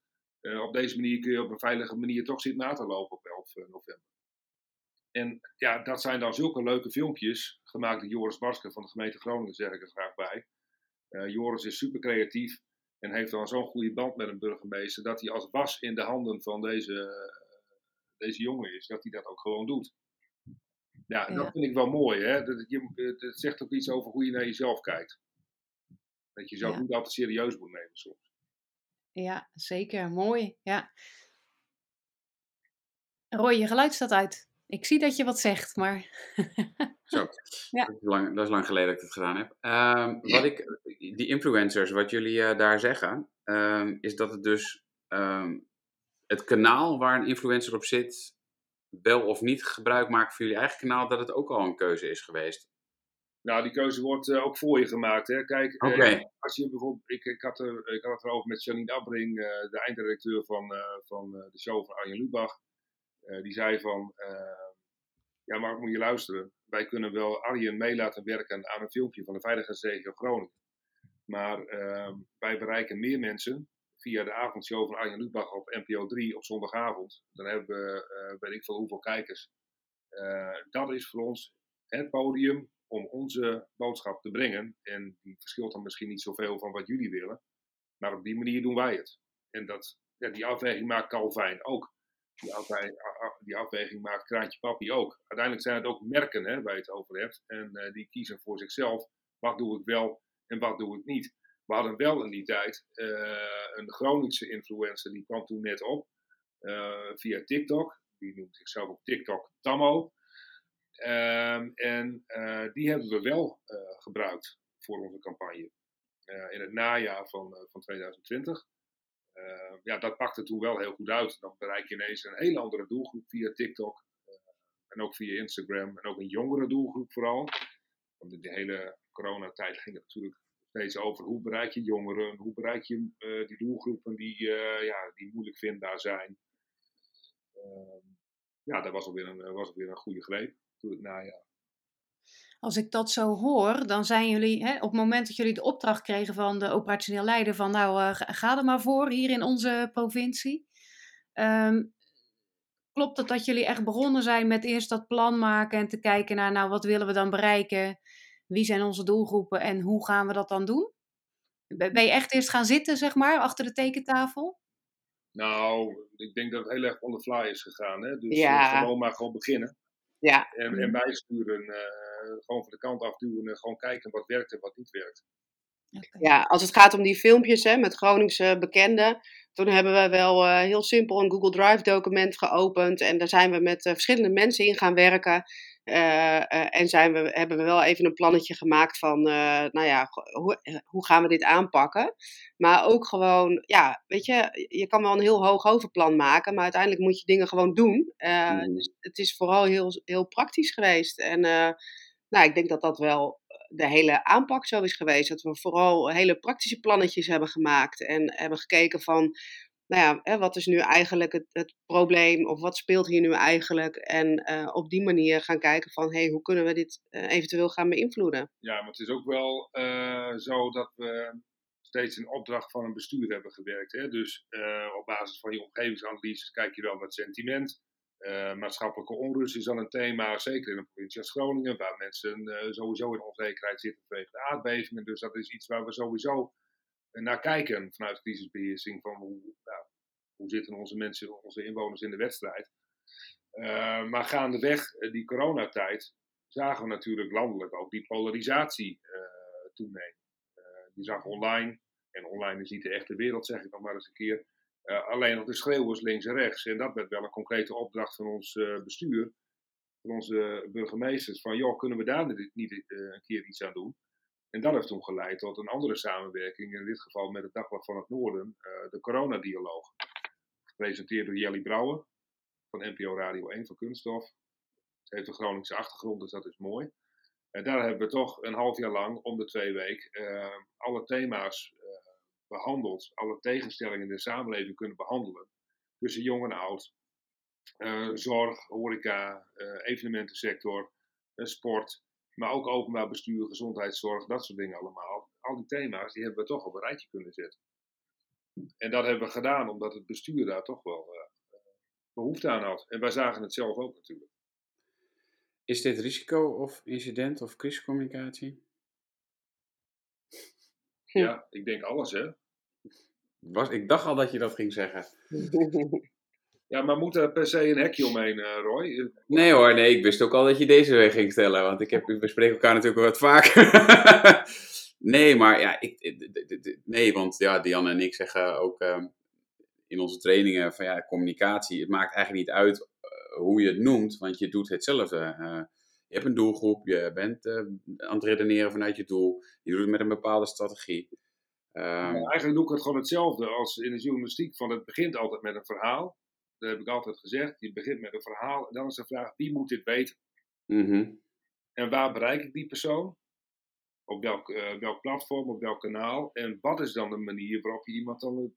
op deze manier kun je op een veilige manier toch zitten na te lopen op 11 eh, november. En ja, dat zijn dan zulke leuke filmpjes, gemaakt door Joris Barske van de gemeente Groningen, zeg ik er graag bij. Joris is super creatief en heeft dan zo'n goede band met een burgemeester, dat hij als was in de handen van deze, deze jongen is, dat hij dat ook gewoon doet. Ja, ja. dat vind ik wel mooi. Hè? Dat, je, dat zegt ook iets over hoe je naar jezelf kijkt. Dat je jezelf ja. niet altijd serieus moet nemen soms. Ja, zeker. Mooi. Ja. Roy, je geluid staat uit. Ik zie dat je wat zegt, maar. Zo, [LAUGHS] ja. dat, is lang, dat is lang geleden dat ik het gedaan heb. Um, wat ik, die influencers, wat jullie uh, daar zeggen, um, is dat het dus um, het kanaal waar een influencer op zit, wel of niet gebruik maken van jullie eigen kanaal, dat het ook al een keuze is geweest. Nou, die keuze wordt uh, ook voor je gemaakt. Hè. Kijk, uh, als je bijvoorbeeld, ik, ik, had er, ik had het erover met Janine Abbring, uh, de eindredacteur van, van de show van Arjen Lubach. Die zei van, ja Mark, moet je luisteren. Wij kunnen wel Arjen mee laten werken aan een filmpje van de veiligheidsregio Groningen. Maar ehm, wij bereiken meer mensen via de avondshow van Arjen Lubach op NPO 3 op zondagavond. Dan hebben we, weet ik veel hoeveel kijkers. dat is voor ons het podium om onze boodschap te brengen. En die verschilt dan misschien niet zoveel van wat jullie willen. Maar op die manier doen wij het. En dat, ja, die afweging maakt Calvijn ook. Die afweging, die afweging maakt Kraantje Papi ook. Uiteindelijk zijn het ook merken hè, waar je het over hebt. En uh, die kiezen voor zichzelf. Wat doe ik wel en wat doe ik niet. We hadden wel in die tijd uh, een Groningse influencer. Die kwam toen net op. Uh, via TikTok. Die noemt zichzelf op TikTok Tammo. Um, en die hebben we wel gebruikt voor onze campagne. In het najaar van, van 2020. Ehm, ja, dat pakte toen wel heel goed uit. Dan bereik je ineens een hele andere doelgroep via TikTok. en ook via Instagram. En ook een jongere doelgroep vooral. Want in de hele coronatijd ging het natuurlijk steeds over hoe bereik je jongeren. Hoe bereik je die doelgroepen die, ja, die moeilijk vindbaar zijn. Ehm, ja, dat was alweer een, was alweer een goede greep toe het najaar. Als ik dat zo hoor, dan zijn jullie, hè, op het moment dat jullie de opdracht kregen van de operationeel leider van nou uh, ga er maar voor hier in onze provincie. Um, klopt het dat jullie echt begonnen zijn met eerst dat plan maken en te kijken naar nou wat willen we dan bereiken? Wie zijn onze doelgroepen en hoe gaan we dat dan doen? Ben je echt eerst gaan zitten, zeg maar, achter de tekentafel? Nou, ik denk dat het heel erg on the fly is gegaan. Hè? Dus ja. gewoon maar gewoon beginnen. Ja. En, en bijsturen, uh, gewoon van de kant afduwen en gewoon kijken wat werkt en wat niet werkt. Ja, als het gaat om die filmpjes hè, met Groningse bekenden, toen hebben we wel uh, heel simpel een Google Drive document geopend en daar zijn we met uh, verschillende mensen in gaan werken. Uh, en zijn we, hebben we wel even een plannetje gemaakt van, nou ja, hoe, hoe gaan we dit aanpakken? Maar ook gewoon, ja, weet je, je kan wel een heel hoog overplan maken, maar uiteindelijk moet je dingen gewoon doen. Mm. Dus het is vooral heel, heel praktisch geweest. En nou, ik denk dat dat wel de hele aanpak zo is geweest. Dat we vooral hele praktische plannetjes hebben gemaakt en hebben gekeken van, nou ja, hè, wat is nu eigenlijk het, het, probleem of wat speelt hier nu eigenlijk? En uh, op die manier gaan kijken van, hé, hey, hoe kunnen we dit uh, eventueel gaan beïnvloeden? Ja, maar het is ook wel uh, zo dat we steeds in opdracht van een bestuur hebben gewerkt. Hè? Dus op basis van je omgevingsanalyses kijk je wel wat sentiment. Uh, maatschappelijke onrust is dan een thema, zeker in een provincie als Groningen, waar mensen sowieso in onzekerheid zitten vanwege de aardbevingen. Dus dat is iets waar we sowieso naar kijken vanuit crisisbeheersing. Van hoe, nou, hoe zitten onze mensen, onze inwoners in de wedstrijd. Uh, maar gaandeweg die coronatijd zagen we natuurlijk landelijk ook die polarisatie toenemen. je zag online, en online is niet de echte wereld, zeg ik nog maar eens een keer, alleen nog de schreeuwers links en rechts. En dat werd wel een concrete opdracht van ons bestuur, van onze burgemeesters, van joh, kunnen we daar niet een keer iets aan doen? En dat heeft toen geleid tot een andere samenwerking, in dit geval met het Dagblad van het Noorden, de coronadialoog. Gepresenteerd door Jelly Brouwer van NPO Radio 1 van Kunststof. Ze heeft een Groningse achtergrond, dus dat is mooi. En daar hebben we toch een half jaar lang, om de twee weken, uh, alle thema's uh, behandeld, alle tegenstellingen in de samenleving kunnen behandelen. Tussen jong en oud. zorg, horeca, evenementensector, sport. Maar ook openbaar bestuur, gezondheidszorg, dat soort dingen allemaal. Al die thema's, die hebben we toch op een rijtje kunnen zetten. En dat hebben we gedaan omdat het bestuur daar toch wel uh, behoefte aan had. En wij zagen het zelf ook natuurlijk. Is dit risico of incident of crisiscommunicatie? Ja, ik denk alles hè. Was, ik dacht al dat je dat ging zeggen. [LAUGHS] Ja, maar moet er per se een hekje omheen, uh, Roy? Nee hoor, nee, ik wist ook al dat je deze weg ging stellen, want ik heb, we spreken elkaar natuurlijk wat vaker. [LAUGHS] nee, maar ja, ik, nee, want ja, Diane en ik zeggen ook uh, in onze trainingen van ja, communicatie, het maakt eigenlijk niet uit uh, hoe je het noemt, want je doet hetzelfde. Uh, je hebt een doelgroep, je bent aan het redeneren vanuit je doel, je doet het met een bepaalde strategie. Um, ja, eigenlijk doe ik het gewoon hetzelfde als in de journalistiek, van het begint altijd met een verhaal dat heb ik altijd gezegd. Je begint met een verhaal en dan is de vraag: wie moet dit weten? Mhm. En waar bereik ik die persoon? Op welk, uh, welk platform, op welk kanaal? En wat is dan de manier waarop je iemand dan het,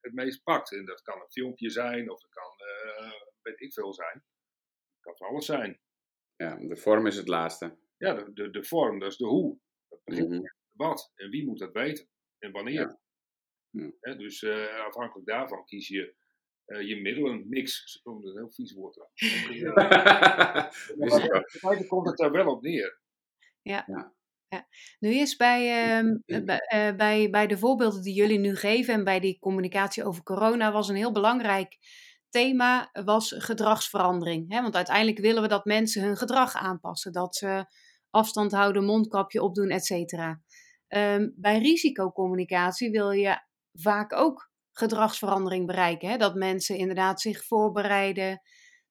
het meest pakt? En dat kan een filmpje zijn, of het kan, uh, weet ik veel zijn. Het kan van alles zijn. Ja, de vorm is het laatste. Ja, de, de, de vorm, dat is de hoe. Dat begint mm met wat en wie moet dat weten en wanneer. Ja. Ja. dus uh, afhankelijk daarvan kies je uh, je middelenmix, om een heel vies woord te Maar [LAUGHS] komt het daar wel op neer. Ja. Ja. Nu is bij, uh, bij, uh, bij, bij de voorbeelden die jullie nu geven en bij die communicatie over corona was een heel belangrijk thema was gedragsverandering. Hè? Want uiteindelijk willen we dat mensen hun gedrag aanpassen. Dat ze afstand houden, mondkapje opdoen, et cetera. Um, bij risicocommunicatie wil je vaak ook gedragsverandering bereiken. Hè? Dat mensen inderdaad zich voorbereiden.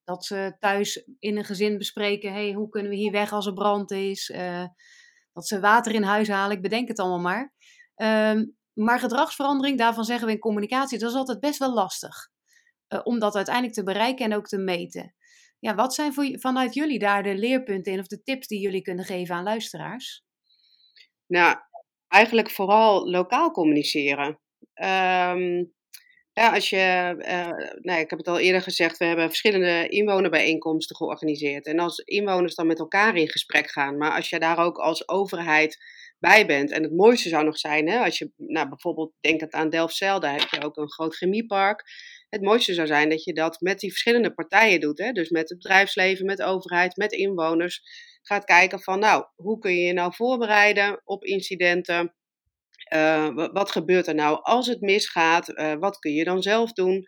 Dat ze thuis in een gezin bespreken: hey, hoe kunnen we hier weg als er brand is? Uh, dat ze water in huis halen. Ik bedenk het allemaal maar. Um, maar gedragsverandering, daarvan zeggen we in communicatie, dat is altijd best wel lastig. Uh, om dat uiteindelijk te bereiken en ook te meten. Ja, wat zijn voor, vanuit jullie daar de leerpunten in of de tips die jullie kunnen geven aan luisteraars? Nou, eigenlijk vooral lokaal communiceren. Um, ja, als je, uh, ik heb het al eerder gezegd, we hebben verschillende inwonerbijeenkomsten georganiseerd. En als inwoners dan met elkaar in gesprek gaan, maar als je daar ook als overheid bij bent. En het mooiste zou nog zijn, hè, als je nou, bijvoorbeeld denkt aan Delfzijl, daar heb je ook een groot chemiepark. Het mooiste zou zijn dat je dat met die verschillende partijen doet. Hè? Dus met het bedrijfsleven, met de overheid, met inwoners. Gaat kijken van, nou, hoe kun je je nou voorbereiden op incidenten? Uh, wat gebeurt er nou als het misgaat? Uh, wat kun je dan zelf doen?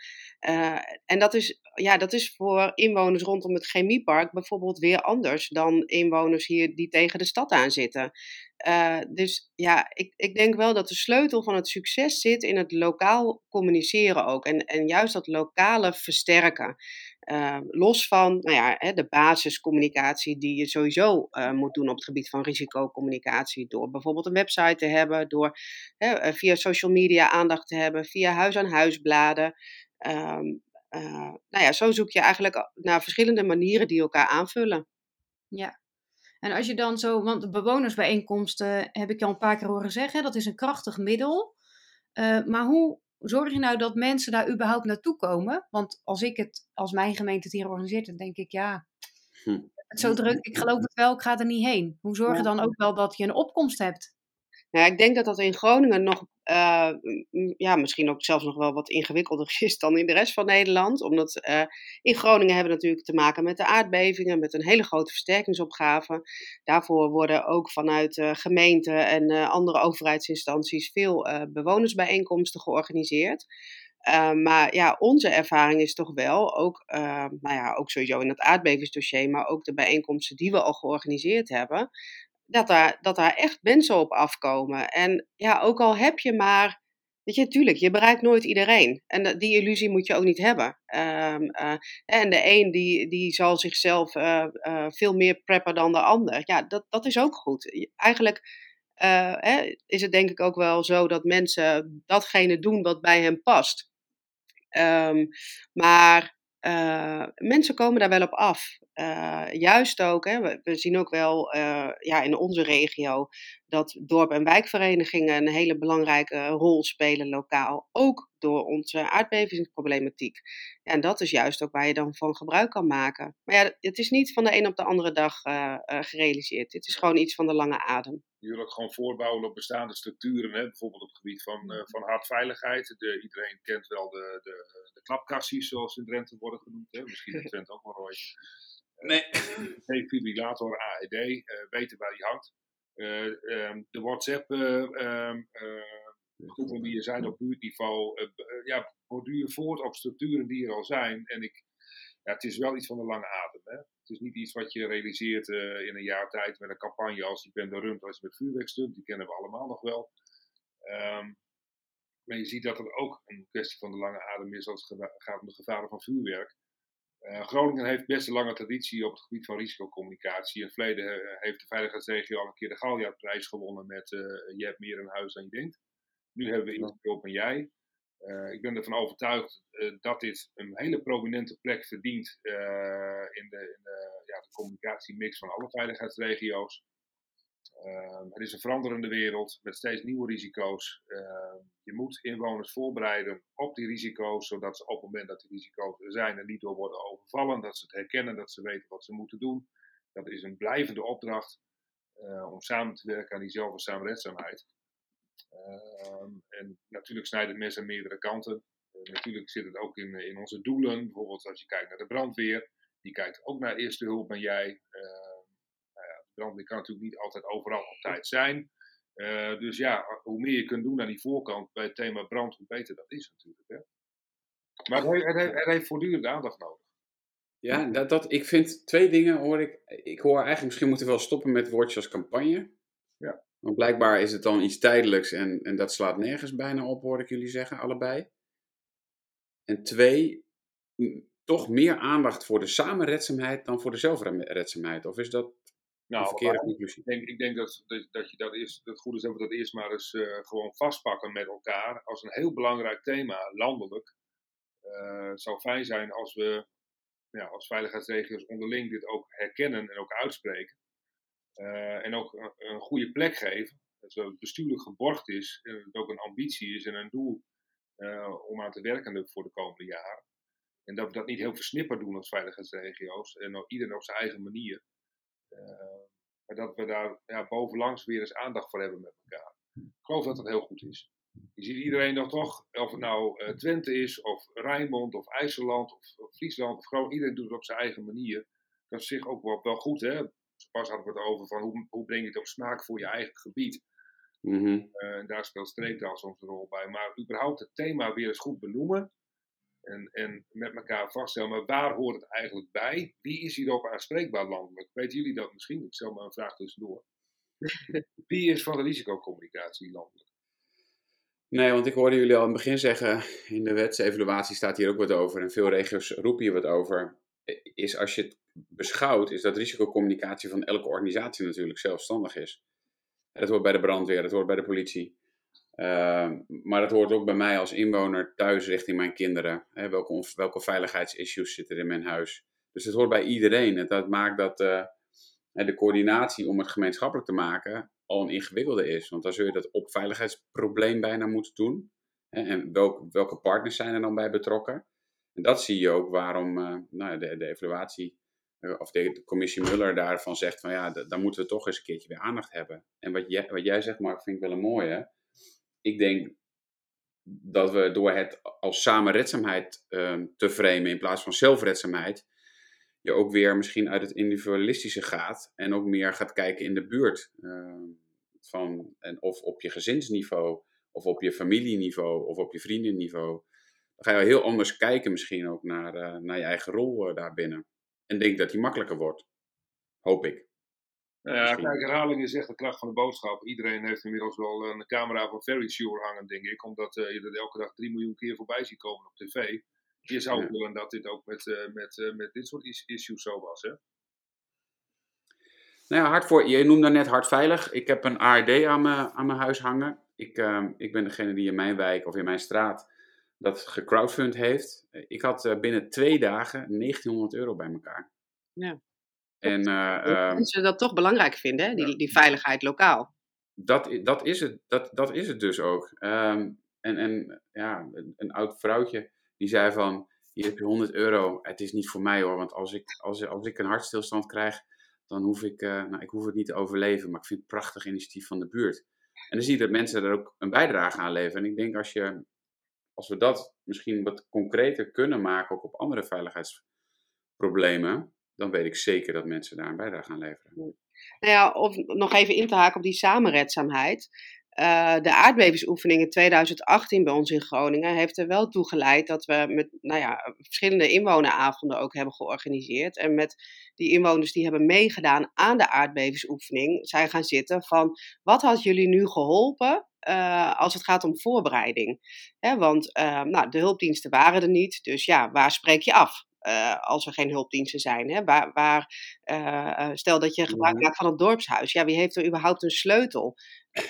Uh, en dat is, ja, dat is voor inwoners rondom het chemiepark bijvoorbeeld weer anders dan inwoners hier die tegen de stad aan zitten. dus ja, ik, ik denk wel dat de sleutel van het succes zit in het lokaal communiceren ook. En, en juist dat lokale versterken. Uh, los van nou ja, hè, de basiscommunicatie die je sowieso uh, moet doen op het gebied van risicocommunicatie. Door bijvoorbeeld een website te hebben, door hè, eh, via social media aandacht te hebben, via huis-aan-huisbladen. Um, uh, nou ja, zo zoek je eigenlijk naar verschillende manieren die elkaar aanvullen. Ja, en als je dan zo, want de bewonersbijeenkomsten heb ik al een paar keer horen zeggen, dat is een krachtig middel. Maar hoe zorg je nou dat mensen daar überhaupt naartoe komen? Want als ik het, als mijn gemeente het hier organiseert, dan denk ik, ja, hm. het is zo druk, ik geloof het wel, ik ga er niet heen. Hoe zorg je dan ook wel dat je een opkomst hebt? Nou, ik denk dat dat in Groningen nog, uh, ja, misschien ook zelfs nog wel wat ingewikkelder [LAUGHS] is dan in de rest van Nederland. Omdat uh, in Groningen hebben we natuurlijk te maken met de aardbevingen, met een hele grote versterkingsopgave. Daarvoor worden ook vanuit uh, gemeenten en andere overheidsinstanties veel bewonersbijeenkomsten georganiseerd. Maar ja, onze ervaring is toch wel, ook, nou ja, ook sowieso in het aardbevingsdossier, maar ook de bijeenkomsten die we al georganiseerd hebben, dat daar, dat daar echt mensen op afkomen. En ja, ook al heb je maar Weet je, tuurlijk, je bereikt nooit iedereen. En die illusie moet je ook niet hebben. Um, uh, en de een die, die zal zichzelf uh, uh, veel meer preppen dan de ander. Ja, dat, dat is ook goed. Eigenlijk hè, is het denk ik ook wel zo dat mensen datgene doen wat bij hen past. Um, maar mensen komen daar wel op af. Uh, juist ook, hè, we, zien ook wel uh, ja, in onze regio dat dorp- en wijkverenigingen een hele belangrijke rol spelen lokaal, ook door onze aardbevingsproblematiek. En dat is juist ook waar je dan van gebruik kan maken. Maar ja, het is niet van de een op de andere dag gerealiseerd. Het is gewoon iets van de lange adem. Ook gewoon voorbouwen op bestaande structuren, hè? bijvoorbeeld op het gebied van, van hardveiligheid. De, iedereen kent wel de, de, de klapkassies, zoals in Drenthe worden genoemd. Hè? Misschien in Drenthe ook wel ooit. Nee. Defibrillator AED, uh, weten waar die hangt. Um, de WhatsApp um, groepen die er zijn op buurtniveau, ja, borduren voort op structuren die er al zijn. En ik, ja, het is wel iets van de lange adem. Hè? Het is niet iets wat je realiseert in een jaar tijd met een campagne als ik ben de rund als je met vuurwerk stunt. Die kennen we allemaal nog wel. Um, maar je ziet dat het ook een kwestie van de lange adem is als het gaat om de gevaren van vuurwerk. Uh, Groningen heeft best een lange traditie op het gebied van risicocommunicatie. In het verleden uh, heeft de veiligheidsregio al een keer de Galliardprijs gewonnen met uh, je hebt meer in huis dan je denkt. Nu hebben we iemand op en jij. Ik ben ervan overtuigd dat dit een hele prominente plek verdient in de, in de, ja, de communicatiemix van alle veiligheidsregio's. Het is een veranderende wereld met steeds nieuwe risico's. Je moet inwoners voorbereiden op die risico's, zodat ze op het moment dat die risico's er zijn en niet door worden overvallen, dat ze het herkennen, dat ze weten wat ze moeten doen. Dat is een blijvende opdracht om samen te werken aan die zelfverzaamredzaamheid. Uh, en natuurlijk snijdt het mes aan meerdere kanten. Uh, natuurlijk zit het ook in, in onze doelen. Bijvoorbeeld als je kijkt naar de brandweer. Die kijkt ook naar eerste hulp ben jij. Nou ja, de brandweer kan natuurlijk niet altijd overal op tijd zijn. Uh, dus ja, hoe meer je kunt doen aan die voorkant bij het thema brand, hoe beter dat is natuurlijk. Hè? Maar het heeft, het heeft, het heeft voortdurend aandacht nodig. Ja, dat, dat, ik vind twee dingen hoor ik. Ik hoor eigenlijk, misschien moeten we wel stoppen met woordjes als campagne. Ja. Want blijkbaar is het dan iets tijdelijks en, en dat slaat nergens bijna op, hoor ik jullie zeggen, allebei. En twee, toch meer aandacht voor de samenredzaamheid dan voor de zelfredzaamheid. Of is dat nou, ik denk, ik denk dat, dat, dat je dat eerst, het goede is dat we dat eerst maar eens uh, gewoon vastpakken met elkaar als een heel belangrijk thema, landelijk. Uh, het zou fijn zijn als we ja, als veiligheidsregio's onderling dit ook herkennen en ook uitspreken. Uh, en ook een, goede plek geven, zodat het bestuurlijk geborgd is en het ook een ambitie is en een doel om aan te werken voor de komende jaren. En dat we dat niet heel versnipperd doen als veiligheidsregio's en iedereen op zijn eigen manier. Uh, maar dat we daar ja, bovenlangs weer eens aandacht voor hebben met elkaar. Ik geloof dat dat heel goed is. Je ziet iedereen dan toch, of het nou Twente is, of Rijnmond, of IJsseland, of, Friesland, of Groningen, iedereen doet het op zijn eigen manier. Dat is zich ook wel, wel goed, hè. Pas hadden we het over van hoe, hoe breng je het op smaak voor je eigen gebied. Mm -hmm. uh, en daar speelt streektaal soms een rol bij. Maar überhaupt het thema weer eens goed benoemen. En, en met elkaar vaststellen, maar waar hoort het eigenlijk bij? Wie is hierop aanspreekbaar landelijk? Weten jullie dat misschien? Ik stel maar een vraag tussendoor. [LAUGHS] Wie is van de risicocommunicatie landelijk? Nee, want ik hoorde jullie al in het begin zeggen, in de wetsevaluatie staat hier ook wat over en veel regio's roepen hier wat over. Is als je het beschouwt, is dat risicocommunicatie van elke organisatie natuurlijk zelfstandig is. Dat hoort bij de brandweer, dat hoort bij de politie. Uh, maar dat hoort ook bij mij als inwoner thuis richting mijn kinderen. Hè, welke, welke veiligheidsissues zitten er in mijn huis? Dus het hoort bij iedereen. En dat maakt dat uh, de coördinatie om het gemeenschappelijk te maken al een ingewikkelde is. Want dan zul je dat op veiligheidsprobleem bijna moeten doen. Hè, en welk, welke partners zijn er dan bij betrokken? En dat zie je ook waarom uh, nou, de, de evaluatie of de, commissie Muller daarvan zegt van ja, daar moeten we toch eens een keertje weer aandacht hebben. En wat jij, wat jij zegt, Mark, vind ik wel een mooie ik denk dat we door het als samenredzaamheid uh, te framen in plaats van zelfredzaamheid, je ook weer misschien uit het individualistische gaat en ook meer gaat kijken in de buurt. Uh, van, en of op je gezinsniveau, of op je familieniveau, of op je vriendenniveau. dan ga je heel anders kijken misschien ook naar, uh, naar je eigen rol uh, daarbinnen. En denk dat die makkelijker wordt. Hoop ik. Nou ja, kijk, herhaling is echt de kracht van de boodschap. Iedereen heeft inmiddels wel een camera van Very Sure hangen, denk ik. Omdat uh, je er elke dag 3 miljoen keer voorbij ziet komen op tv. Je zou ja. willen dat dit ook met, met, met dit soort issues zo was, hè? Nou ja, hard voor, je noemde net hardveilig. Ik heb een ARD aan mijn, aan mijn huis hangen. Ik, uh, ik ben degene die in mijn wijk of in mijn straat dat gecrowdfund heeft. Ik had uh, binnen twee dagen 1900 euro bij elkaar. Ja. En, uh, Mensen dat toch belangrijk vinden, hè? Die, die veiligheid lokaal. Dat, dat, is het, dat, dat is het dus ook. Um, en, en ja, een, een oud vrouwtje die zei van, hier heb je 100 euro. Het is niet voor mij hoor, want als ik, als, als ik een hartstilstand krijg, dan hoef ik, uh, nou, ik hoef het niet te overleven. Maar ik vind het een prachtig initiatief van de buurt. En dan zie je dat mensen er ook een bijdrage aan leveren. En ik denk als, je, als we dat misschien wat concreter kunnen maken, ook op andere veiligheidsproblemen, dan weet ik zeker dat mensen daar een bijdrage aan leveren. Nou ja, of nog even in te haken op die samenredzaamheid. Uh, de aardbevingsoefening in 2018 bij ons in Groningen heeft er wel toe geleid dat we met nou ja, verschillende inwoneravonden ook hebben georganiseerd. En met die inwoners die hebben meegedaan aan de aardbevingsoefening zijn gaan zitten van wat had jullie nu geholpen uh, als het gaat om voorbereiding? Hè, want uh, nou, de hulpdiensten waren er niet, dus ja, waar spreek je af? Uh, als er geen hulpdiensten zijn. Hè? Waar, waar, uh, stel dat je gebruik maakt van het dorpshuis. Ja, wie heeft er überhaupt een sleutel?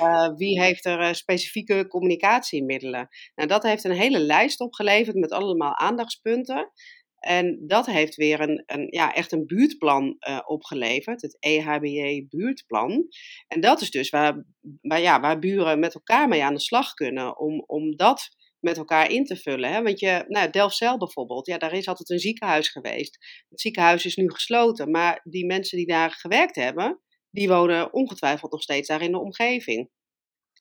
Uh, wie heeft er specifieke communicatiemiddelen? Nou, dat heeft een hele lijst opgeleverd met allemaal aandachtspunten. En dat heeft weer een, een, ja, echt een buurtplan opgeleverd, het E EHBJ-buurtplan. En dat is dus waar, waar, ja, waar buren met elkaar mee aan de slag kunnen om, om dat met elkaar in te vullen. Hè? Want je, nou, Delfzijl bijvoorbeeld, ja, daar is altijd een ziekenhuis geweest. Het ziekenhuis is nu gesloten, maar die mensen die daar gewerkt hebben, die wonen ongetwijfeld nog steeds daar in de omgeving.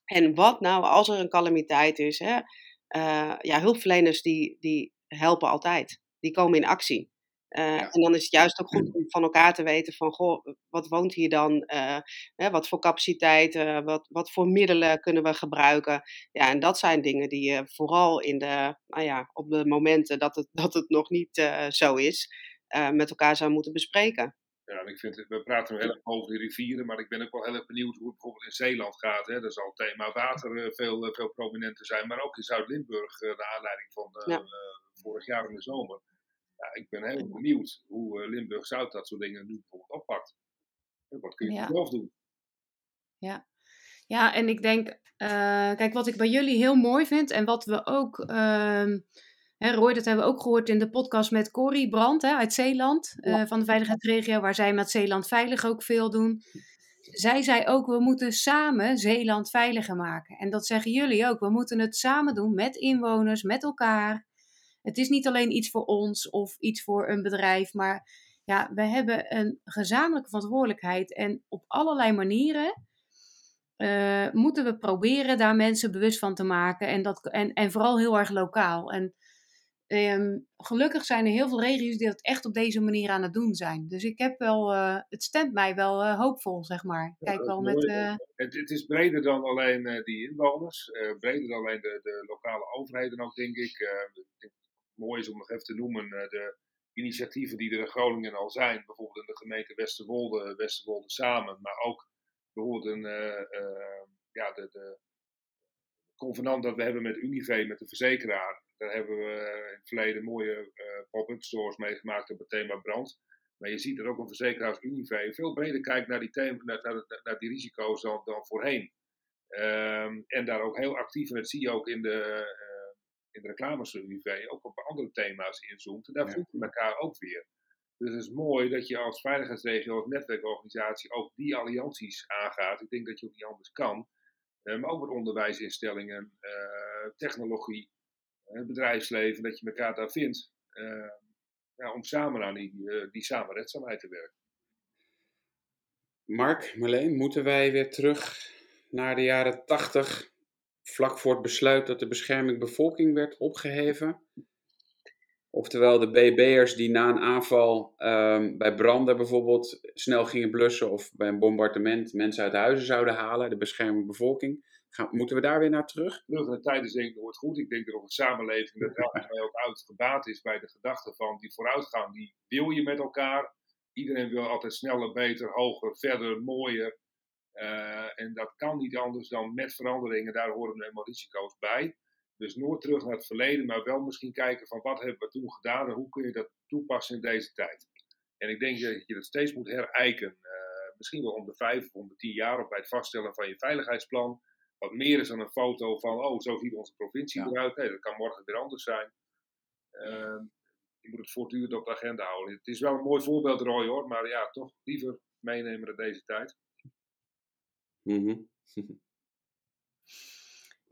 En wat nou als er een calamiteit is? Hè? Uh, ja, hulpverleners die, die helpen altijd. Die komen in actie. Uh, ja. En dan is het juist ook goed [CLEARS THROAT] om van elkaar te weten van, goh, wat woont hier dan? Uh, hè, wat voor capaciteiten, wat, wat voor middelen kunnen we gebruiken? Ja, en dat zijn dingen die je vooral in de, nou ja, op de momenten dat het, [LAUGHS] dat het nog niet zo is, met elkaar zou moeten bespreken. Ja, en ik vind, we praten heel erg over de rivieren, maar ik ben ook wel heel erg benieuwd hoe het bijvoorbeeld in Zeeland gaat. Hè. Er zal het thema water veel, veel prominenter zijn, maar ook in Zuid-Limburg, naar aanleiding van ja. vorig jaar in de zomer ja, ik ben heel benieuwd hoe Limburg-Zuid dat soort dingen nu bijvoorbeeld oppakt. Wat kun je ja. zelf doen? Ja. ja, en ik denk, uh, kijk, wat ik bij jullie heel mooi vind en wat we ook, uh, hè, Roy, dat hebben we ook gehoord in de podcast met Corrie Brandt hè, uit Zeeland, ja. uh, van de veiligheidsregio, waar zij met Zeeland Veilig ook veel doen. Zij zei ook, we moeten samen Zeeland veiliger maken. En dat zeggen jullie ook. We moeten het samen doen met inwoners, met elkaar. Het is niet alleen iets voor ons of iets voor een bedrijf, maar ja, we hebben een gezamenlijke verantwoordelijkheid. En op allerlei manieren uh, moeten we proberen daar mensen bewust van te maken. En, dat, en, en vooral heel erg lokaal. En um, gelukkig zijn er heel veel regio's die dat echt op deze manier aan het doen zijn. Dus ik heb wel, uh, het stemt mij wel uh, hoopvol, zeg maar. Kijk wel met. Het, het, is breder dan alleen die inwoners, breder dan alleen de, de, lokale overheden ook, denk ik. ik mooi is om nog even te noemen, de initiatieven die er in Groningen al zijn. Bijvoorbeeld in de gemeente Westerwolde, Westerwolde samen. Maar ook bijvoorbeeld een, ja, de, de convenant dat we hebben met Unive, met de verzekeraar. Daar hebben we in het verleden mooie pop-up stores meegemaakt op het thema brand. Maar je ziet dat ook een verzekeraar als Unive veel breder kijkt naar die, thema, naar, naar, naar die risico's dan, dan voorheen. Um, en daar ook heel actief, en dat zie je ook in de, in de reclames van ook op andere thema's inzoomt. En daar ja. voelt je elkaar ook weer. Dus het is mooi dat je als veiligheidsregio, als netwerkorganisatie ook die allianties aangaat. Ik denk dat je ook niet anders kan. Uh, maar ook met onderwijsinstellingen, uh, technologie, het uh, bedrijfsleven, dat je elkaar daar vindt. Ja, om samen aan die, die samenredzaamheid te werken. Mark, Marleen, moeten wij weer terug naar de jaren 80 vlak voor het besluit dat de bescherming bevolking werd opgeheven. Oftewel de BB'ers die na een aanval um, bij branden bijvoorbeeld snel gingen blussen of bij een bombardement mensen uit huizen zouden halen, de bescherming bevolking. Moeten we daar weer naar terug? Terug naar de tijd is denk ik nooit goed. Ik denk dat een samenleving dat elke ook uitgebaat is bij de gedachte van die vooruitgang, die wil je met elkaar. Iedereen wil altijd sneller, beter, hoger, verder, mooier. Uh, en dat kan niet anders dan met veranderingen, daar horen nu eenmaal risico's bij. Dus nooit terug naar het verleden, maar wel misschien kijken van wat hebben we toen gedaan en hoe kun je dat toepassen in deze tijd. En ik denk dat je dat steeds moet herijken. Uh, misschien wel om de vijf of om de tien jaar of bij het vaststellen van je veiligheidsplan. Wat meer is dan een foto van, oh, zo ziet onze provincie ja. eruit. Nee, dat kan morgen weer anders zijn. Uh, je moet het voortdurend op de agenda houden. Het is wel een mooi voorbeeld, Roy, hoor. Maar ja, toch liever meenemen in deze tijd. Mm [LAUGHS]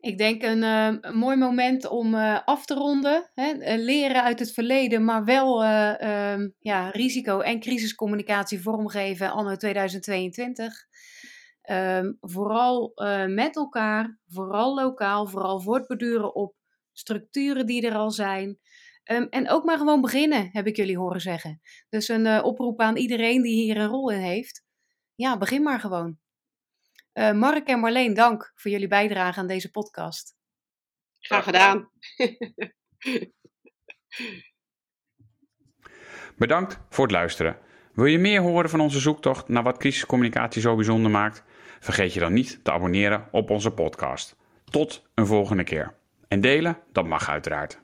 Ik denk een, uh, een, mooi moment om uh, af te ronden. Hè? leren uit het verleden, maar wel uh, um, ja, risico- en crisiscommunicatie vormgeven anno 2022. Um, vooral met elkaar, vooral lokaal, vooral voortborduren op structuren die er al zijn. Um, en ook maar gewoon beginnen, heb ik jullie horen zeggen. Dus een oproep aan iedereen die hier een rol in heeft. Ja, begin maar gewoon. Uh, Mark en Marleen, dank voor jullie bijdrage aan deze podcast. Graag gedaan. [LAUGHS] Bedankt voor het luisteren. Wil je meer horen van onze zoektocht naar wat crisiscommunicatie zo bijzonder maakt? Vergeet je dan niet te abonneren op onze podcast. Tot een volgende keer. En delen, dat mag uiteraard.